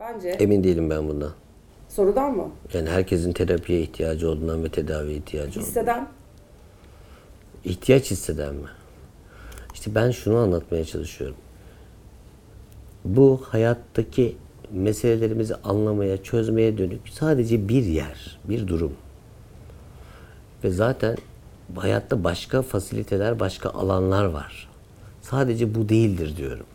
Bence Emin değilim ben bundan. sorudan mı? Yani herkesin terapiye ihtiyacı olduğundan ve tedaviye ihtiyacı olduğundan. Hisseden İhtiyaç hisseden mi? İşte ben şunu anlatmaya çalışıyorum. Bu hayattaki meselelerimizi anlamaya, çözmeye dönük sadece bir yer, bir durum. Ve zaten hayatta başka fasiliteler, başka alanlar var. Sadece bu değildir diyorum.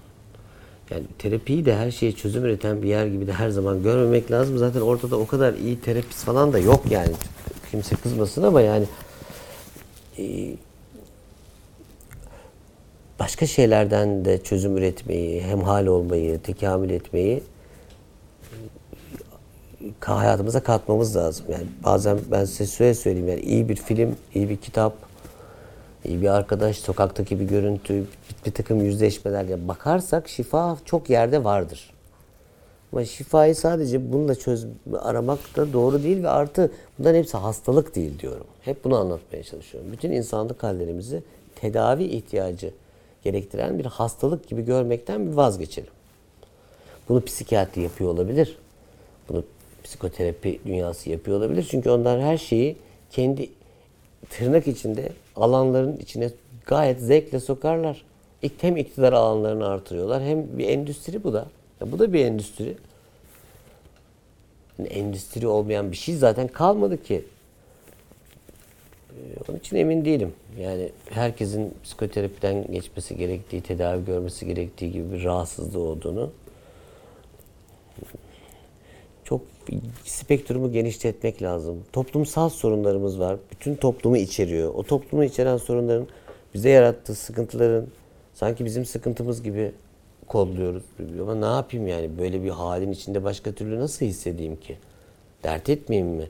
Yani terapiyi de her şeye çözüm üreten bir yer gibi de her zaman görmemek lazım. Zaten ortada o kadar iyi terapist falan da yok yani. Kimse kızmasın ama yani başka şeylerden de çözüm üretmeyi, hemhal olmayı, tekamül etmeyi hayatımıza katmamız lazım. Yani bazen ben size söyleyeyim yani iyi bir film, iyi bir kitap, bir arkadaş, sokaktaki bir görüntü, bir, bir takım yüzleşmeler ya bakarsak şifa çok yerde vardır. Ama şifayı sadece bununla çöz aramak da doğru değil ve artı bunların hepsi hastalık değil diyorum. Hep bunu anlatmaya çalışıyorum. Bütün insanlık hallerimizi tedavi ihtiyacı gerektiren bir hastalık gibi görmekten bir vazgeçelim. Bunu psikiyatri yapıyor olabilir. Bunu psikoterapi dünyası yapıyor olabilir. Çünkü onlar her şeyi kendi tırnak içinde alanların içine gayet zevkle sokarlar. Hem iktidar alanlarını artırıyorlar hem bir endüstri bu da. Ya bu da bir endüstri. Yani endüstri olmayan bir şey zaten kalmadı ki. Ee, Onun için emin değilim. Yani herkesin psikoterapiden geçmesi gerektiği, tedavi görmesi gerektiği gibi bir rahatsızlığı olduğunu spektrumu genişletmek lazım. Toplumsal sorunlarımız var. Bütün toplumu içeriyor. O toplumu içeren sorunların bize yarattığı sıkıntıların sanki bizim sıkıntımız gibi kodluyoruz. Ama ne yapayım yani böyle bir halin içinde başka türlü nasıl hissedeyim ki? Dert etmeyeyim mi?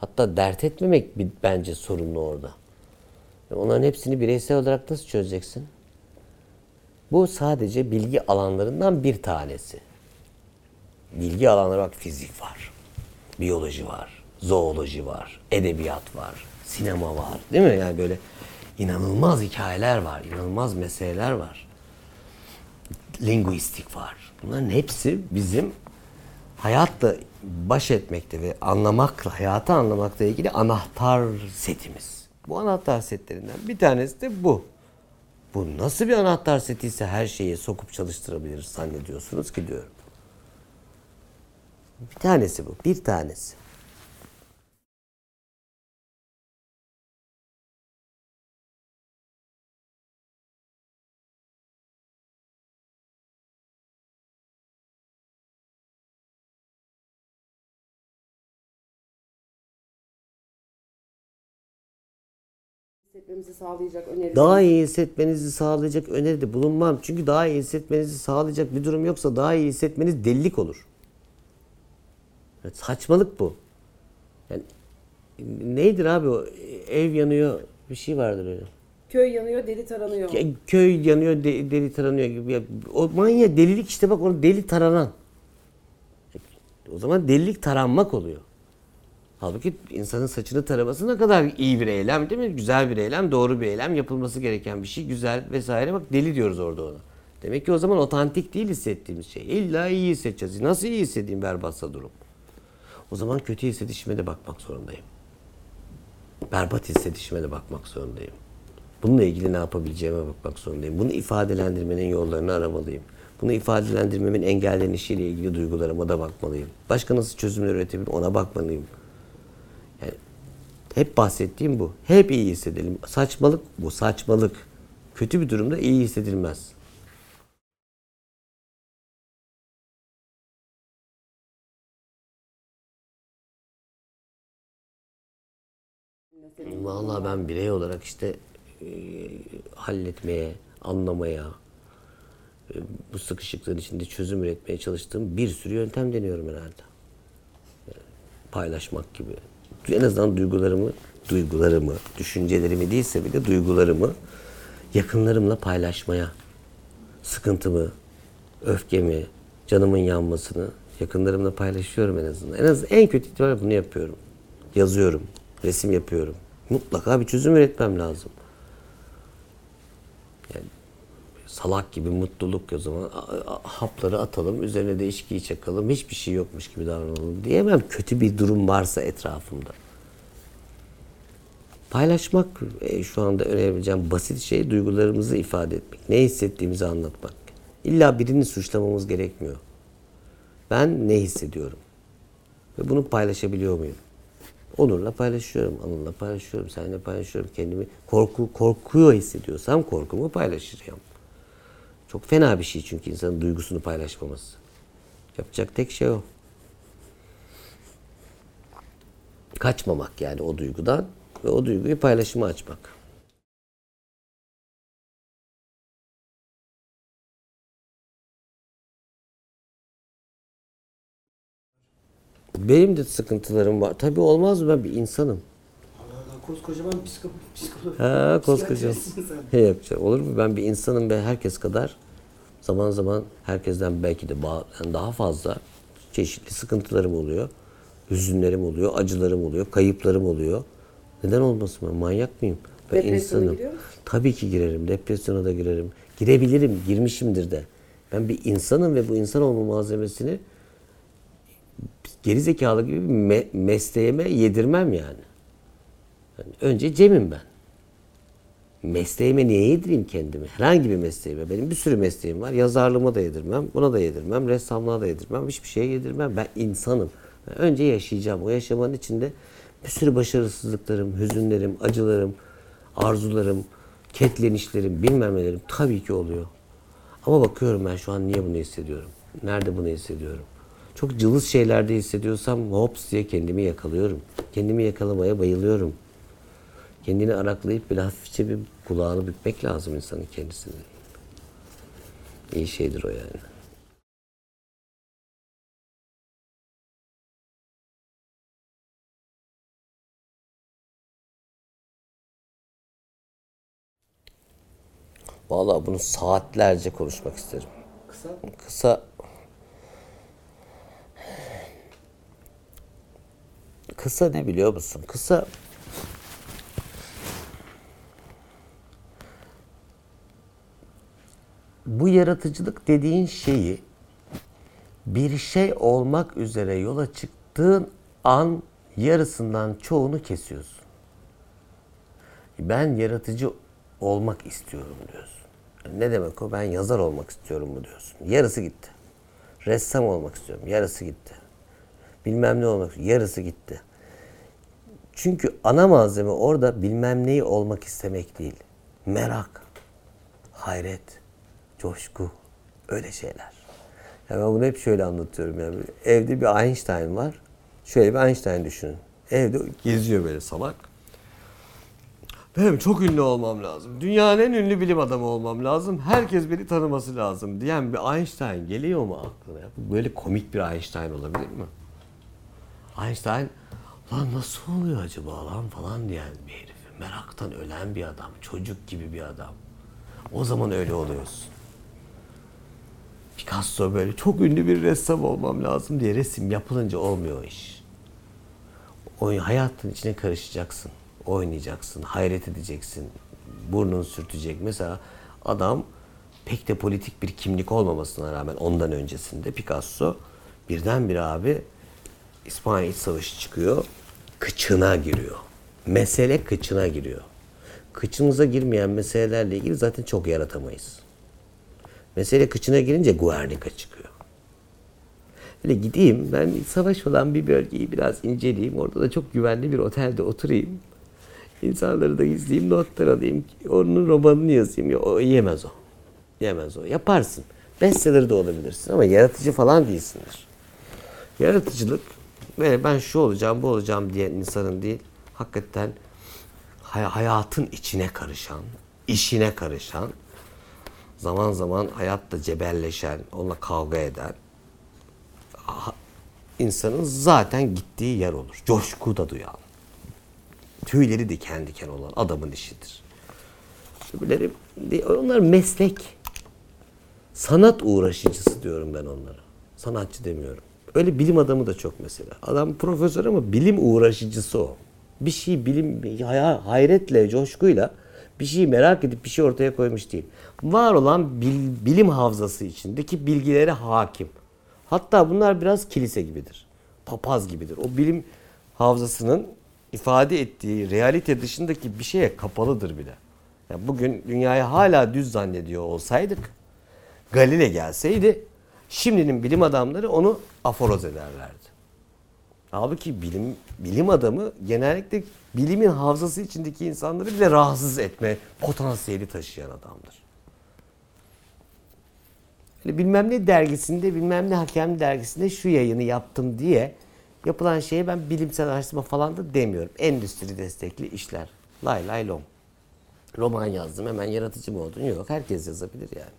Hatta dert etmemek bence sorunlu orada. Onların hepsini bireysel olarak nasıl çözeceksin? Bu sadece bilgi alanlarından bir tanesi bilgi alanları bak fizik var, biyoloji var, zooloji var, edebiyat var, sinema var. Değil mi? Yani böyle inanılmaz hikayeler var, inanılmaz meseleler var. Linguistik var. Bunların hepsi bizim hayatla baş etmekte ve anlamakla, hayatı anlamakla ilgili anahtar setimiz. Bu anahtar setlerinden bir tanesi de bu. Bu nasıl bir anahtar seti ise her şeyi sokup çalıştırabiliriz zannediyorsunuz ki diyorum. Bir tanesi bu. Bir tanesi. hissetmemizi sağlayacak öneri. Daha iyi hissetmenizi sağlayacak öneride bulunmam. Çünkü daha iyi hissetmenizi sağlayacak bir durum yoksa daha iyi hissetmeniz delilik olur. Evet, saçmalık bu. Yani neydir abi o ev yanıyor bir şey vardır öyle. Köy yanıyor, deli taranıyor. Kö- Köy yanıyor de- deli taranıyor gibi. Ya, o manya delilik işte bak onu deli taranan. O zaman delilik taranmak oluyor. Halbuki insanın saçını taraması ne kadar iyi bir eylem değil mi? Güzel bir eylem, doğru bir eylem, yapılması gereken bir şey, güzel vesaire. Bak deli diyoruz orada ona. Demek ki o zaman otantik değil hissettiğimiz şey. İlla iyi hissedeceğiz. Nasıl iyi hissedeyim berbatsa durum? O zaman kötü hissedişime de bakmak zorundayım. Berbat hissedişime de bakmak zorundayım. Bununla ilgili ne yapabileceğime bakmak zorundayım. Bunu ifadelendirmenin yollarını aramalıyım. Bunu ifadelendirmemin engellenişiyle ilgili duygularıma da bakmalıyım. Başka nasıl çözümler üretebilirim ona bakmalıyım. Yani hep bahsettiğim bu. Hep iyi hissedelim. Saçmalık bu. Saçmalık. Kötü bir durumda iyi hissedilmez. Vallahi ben birey olarak işte e, halletmeye, anlamaya, e, bu sıkışıklığın içinde çözüm üretmeye çalıştığım bir sürü yöntem deniyorum herhalde. E, paylaşmak gibi. En azından duygularımı, duygularımı, düşüncelerimi değilse bile duygularımı yakınlarımla paylaşmaya, sıkıntımı, öfkemi, canımın yanmasını yakınlarımla paylaşıyorum en azından. En az en kötü ihtimalle bunu yapıyorum. Yazıyorum, resim yapıyorum. Mutlaka bir çözüm üretmem lazım. Yani Salak gibi mutluluk o zaman. Hapları atalım, üzerine de içkiyi çakalım, hiçbir şey yokmuş gibi davranalım diyemem. Kötü bir durum varsa etrafımda. Paylaşmak e, şu anda önerebileceğim basit şey duygularımızı ifade etmek. Ne hissettiğimizi anlatmak. İlla birini suçlamamız gerekmiyor. Ben ne hissediyorum? Ve bunu paylaşabiliyor muyum? Onur'la paylaşıyorum, Anıl'la paylaşıyorum, seninle paylaşıyorum. Kendimi korku korkuyor hissediyorsam korkumu paylaşacağım. Çok fena bir şey çünkü insanın duygusunu paylaşmaması. Yapacak tek şey o. Kaçmamak yani o duygudan ve o duyguyu paylaşıma açmak. Benim de sıkıntılarım var. Tabii olmaz mı ben bir insanım. Allah Allah koskocaman psikolog. psikolog. Ha koskoca. Psikiyatristsin sen. Ne yapacak? Olur mu? Ben bir insanım ve herkes kadar zaman zaman herkesten belki de daha fazla çeşitli sıkıntılarım oluyor. Hüzünlerim oluyor, acılarım oluyor, kayıplarım oluyor. Neden olmasın ben? Manyak mıyım? Ben Depresyona insanım. giriyor musun? Tabii ki girerim. Depresyona da girerim. Girebilirim. Girmişimdir de. Ben bir insanım ve bu insan olma malzemesini geri zekalı gibi me- mesleğime yedirmem yani. Yani önce Cem'im ben. Mesleğime niye yedireyim kendimi? Herhangi bir mesleğime. Benim bir sürü mesleğim var. Yazarlığıma da yedirmem, buna da yedirmem, ressamlığa da yedirmem, hiçbir şeye yedirmem. Ben insanım. Ben önce yaşayacağım. O yaşamanın içinde bir sürü başarısızlıklarım, hüzünlerim, acılarım, arzularım, ketlenişlerim, bilmem nelerim tabii ki oluyor. Ama bakıyorum ben şu an niye bunu hissediyorum? Nerede bunu hissediyorum? Çok cılız şeylerde hissediyorsam hops diye kendimi yakalıyorum. Kendimi yakalamaya bayılıyorum. Kendini araklayıp böyle hafifçe bir kulağını bükmek lazım insanın kendisini. İyi şeydir o yani. Vallahi bunu saatlerce konuşmak isterim. Kısa. Kısa Kısa ne biliyor musun? Kısa bu yaratıcılık dediğin şeyi bir şey olmak üzere yola çıktığın an yarısından çoğunu kesiyorsun. Ben yaratıcı olmak istiyorum diyorsun. Ne demek o? Ben yazar olmak istiyorum mu diyorsun. Yarısı gitti. Ressam olmak istiyorum. Yarısı gitti. Bilmem ne olmak Yarısı gitti. Çünkü ana malzeme orada bilmem neyi olmak istemek değil. Merak, hayret, coşku, öyle şeyler. Yani ben bunu hep şöyle anlatıyorum. Yani evde bir Einstein var. Şöyle bir Einstein düşünün. Evde geziyor böyle salak. Benim çok ünlü olmam lazım. Dünyanın en ünlü bilim adamı olmam lazım. Herkes beni tanıması lazım diyen bir Einstein geliyor mu aklına? Böyle komik bir Einstein olabilir mi? Einstein lan nasıl oluyor acaba lan falan diyen bir herif. Meraktan ölen bir adam. Çocuk gibi bir adam. O zaman öyle oluyorsun. Picasso böyle çok ünlü bir ressam olmam lazım diye resim yapılınca olmuyor iş. O hayatın içine karışacaksın. Oynayacaksın, hayret edeceksin. Burnun sürtecek. Mesela adam pek de politik bir kimlik olmamasına rağmen ondan öncesinde Picasso birdenbire abi İspanya İç Savaşı çıkıyor. Kıçına giriyor. Mesele kıçına giriyor. Kıçımıza girmeyen meselelerle ilgili zaten çok yaratamayız. Mesele kıçına girince Guernica çıkıyor. Öyle gideyim ben savaş olan bir bölgeyi biraz inceleyeyim. Orada da çok güvenli bir otelde oturayım. İnsanları da izleyeyim, notlar alayım. Onun romanını yazayım. Ya, o yemez o. Yemez o. Yaparsın. Bestseller de olabilirsin ama yaratıcı falan değilsindir. Yaratıcılık böyle ben şu olacağım, bu olacağım diyen insanın değil. Hakikaten hay- hayatın içine karışan, işine karışan, zaman zaman hayatta cebelleşen, onunla kavga eden insanın zaten gittiği yer olur. Coşku da duyan. Tüyleri diken diken olan adamın işidir. Öbürleri, onlar meslek. Sanat uğraşıcısı diyorum ben onlara. Sanatçı demiyorum. Öyle bilim adamı da çok mesela. Adam profesör ama bilim uğraşıcısı o. Bir şey bilim hay- hayretle, coşkuyla bir şeyi merak edip bir şey ortaya koymuş değil. Var olan bil- bilim havzası içindeki bilgilere hakim. Hatta bunlar biraz kilise gibidir. Papaz gibidir. O bilim havzasının ifade ettiği realite dışındaki bir şeye kapalıdır bile. Yani bugün dünyayı hala düz zannediyor olsaydık Galile gelseydi şimdinin bilim adamları onu aforoz ederlerdi. Halbuki bilim bilim adamı genellikle bilimin havzası içindeki insanları bile rahatsız etme potansiyeli taşıyan adamdır. Hani bilmem ne dergisinde, bilmem ne hakem dergisinde şu yayını yaptım diye yapılan şeye ben bilimsel araştırma falan da demiyorum. Endüstri destekli işler. Lay lay lom. Roman yazdım hemen yaratıcı mı oldun? Yok herkes yazabilir yani.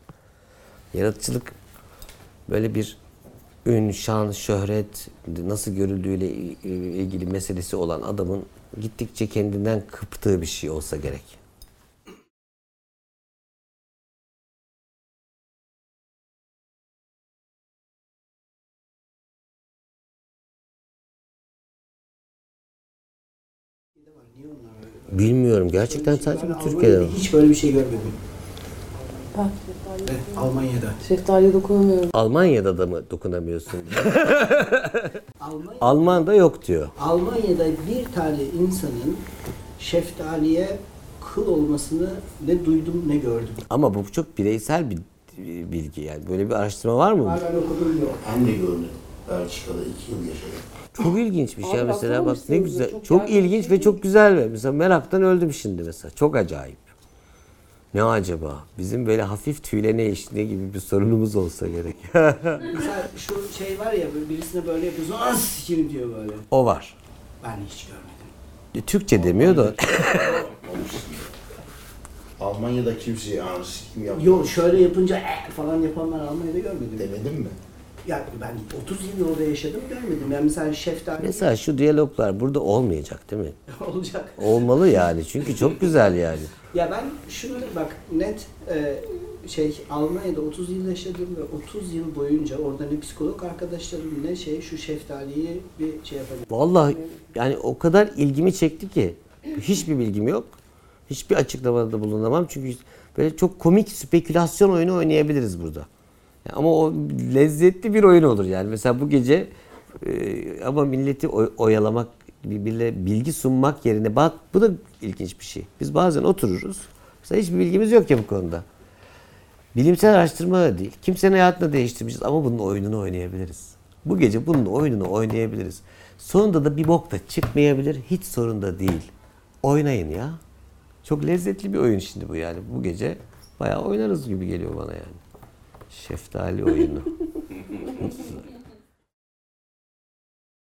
Yaratıcılık böyle bir ün, şan, şöhret nasıl görüldüğüyle ilgili meselesi olan adamın gittikçe kendinden kıptığı bir şey olsa gerek. Bilmiyorum gerçekten sadece Ben bu Türkiye'de hiç böyle bir şey görmedim. Evet, Almanya'da. şeftaliye dokunamıyorum. Almanya'da da mı dokunamıyorsun? Almanya, Alman'da yok diyor. Almanya'da bir tane insanın şeftaliye kıl olmasını ne duydum ne gördüm. Ama bu çok bireysel bir bilgi yani. Böyle bir araştırma var mı? Var ben okudum yok. Ben de gördüm. Belçika'da iki yıl yaşadım. Çok ilginç bir şey Abi mesela bak ne güzel. Çok, çok ilginç bir ve şey çok güzel ve mesela meraktan öldüm şimdi mesela. Çok acayip. Ne acaba? Bizim böyle hafif tüylene eşliğine gibi bir sorunumuz olsa gerek. Mesela şu şey var ya böyle birisine böyle yapıyorsun. Aa sikim diyor böyle. o var. Ben hiç görmedim. Türkçe demiyor da. Almanya'da kimseye anası kim yapmıyor. Yok şöyle yapınca "Ee!" falan yapanlar Almanya'da görmedim. Demedin mi? Ya ben 30 yıl orada yaşadım görmedim. Yani mesela şeftali Mesela şu diyaloglar burada olmayacak değil mi? olacak. Olmalı yani çünkü çok güzel yani. Ya ben şunu bak net e, şey Almanya'da 30 yıl yaşadım ve 30 yıl boyunca orada ne psikolog arkadaşlarım ne şey şu şeftaliyi bir şey yapamadım. Vallahi yani o kadar ilgimi çekti ki hiçbir bilgim yok. Hiçbir açıklamada bulunamam çünkü böyle çok komik spekülasyon oyunu oynayabiliriz burada. Ama o lezzetli bir oyun olur yani. Mesela bu gece e, ama milleti oy- oyalamak, birbirine bilgi sunmak yerine bak bu da ilginç bir şey. Biz bazen otururuz. Mesela hiçbir bilgimiz yok ya bu konuda. Bilimsel araştırma da değil. Kimsenin hayatını değiştirmeyeceğiz ama bunun oyununu oynayabiliriz. Bu gece bunun oyununu oynayabiliriz. Sonunda da bir bok da çıkmayabilir. Hiç sorun da değil. Oynayın ya. Çok lezzetli bir oyun şimdi bu yani. Bu gece bayağı oynarız gibi geliyor bana yani. Şeftali oyunu.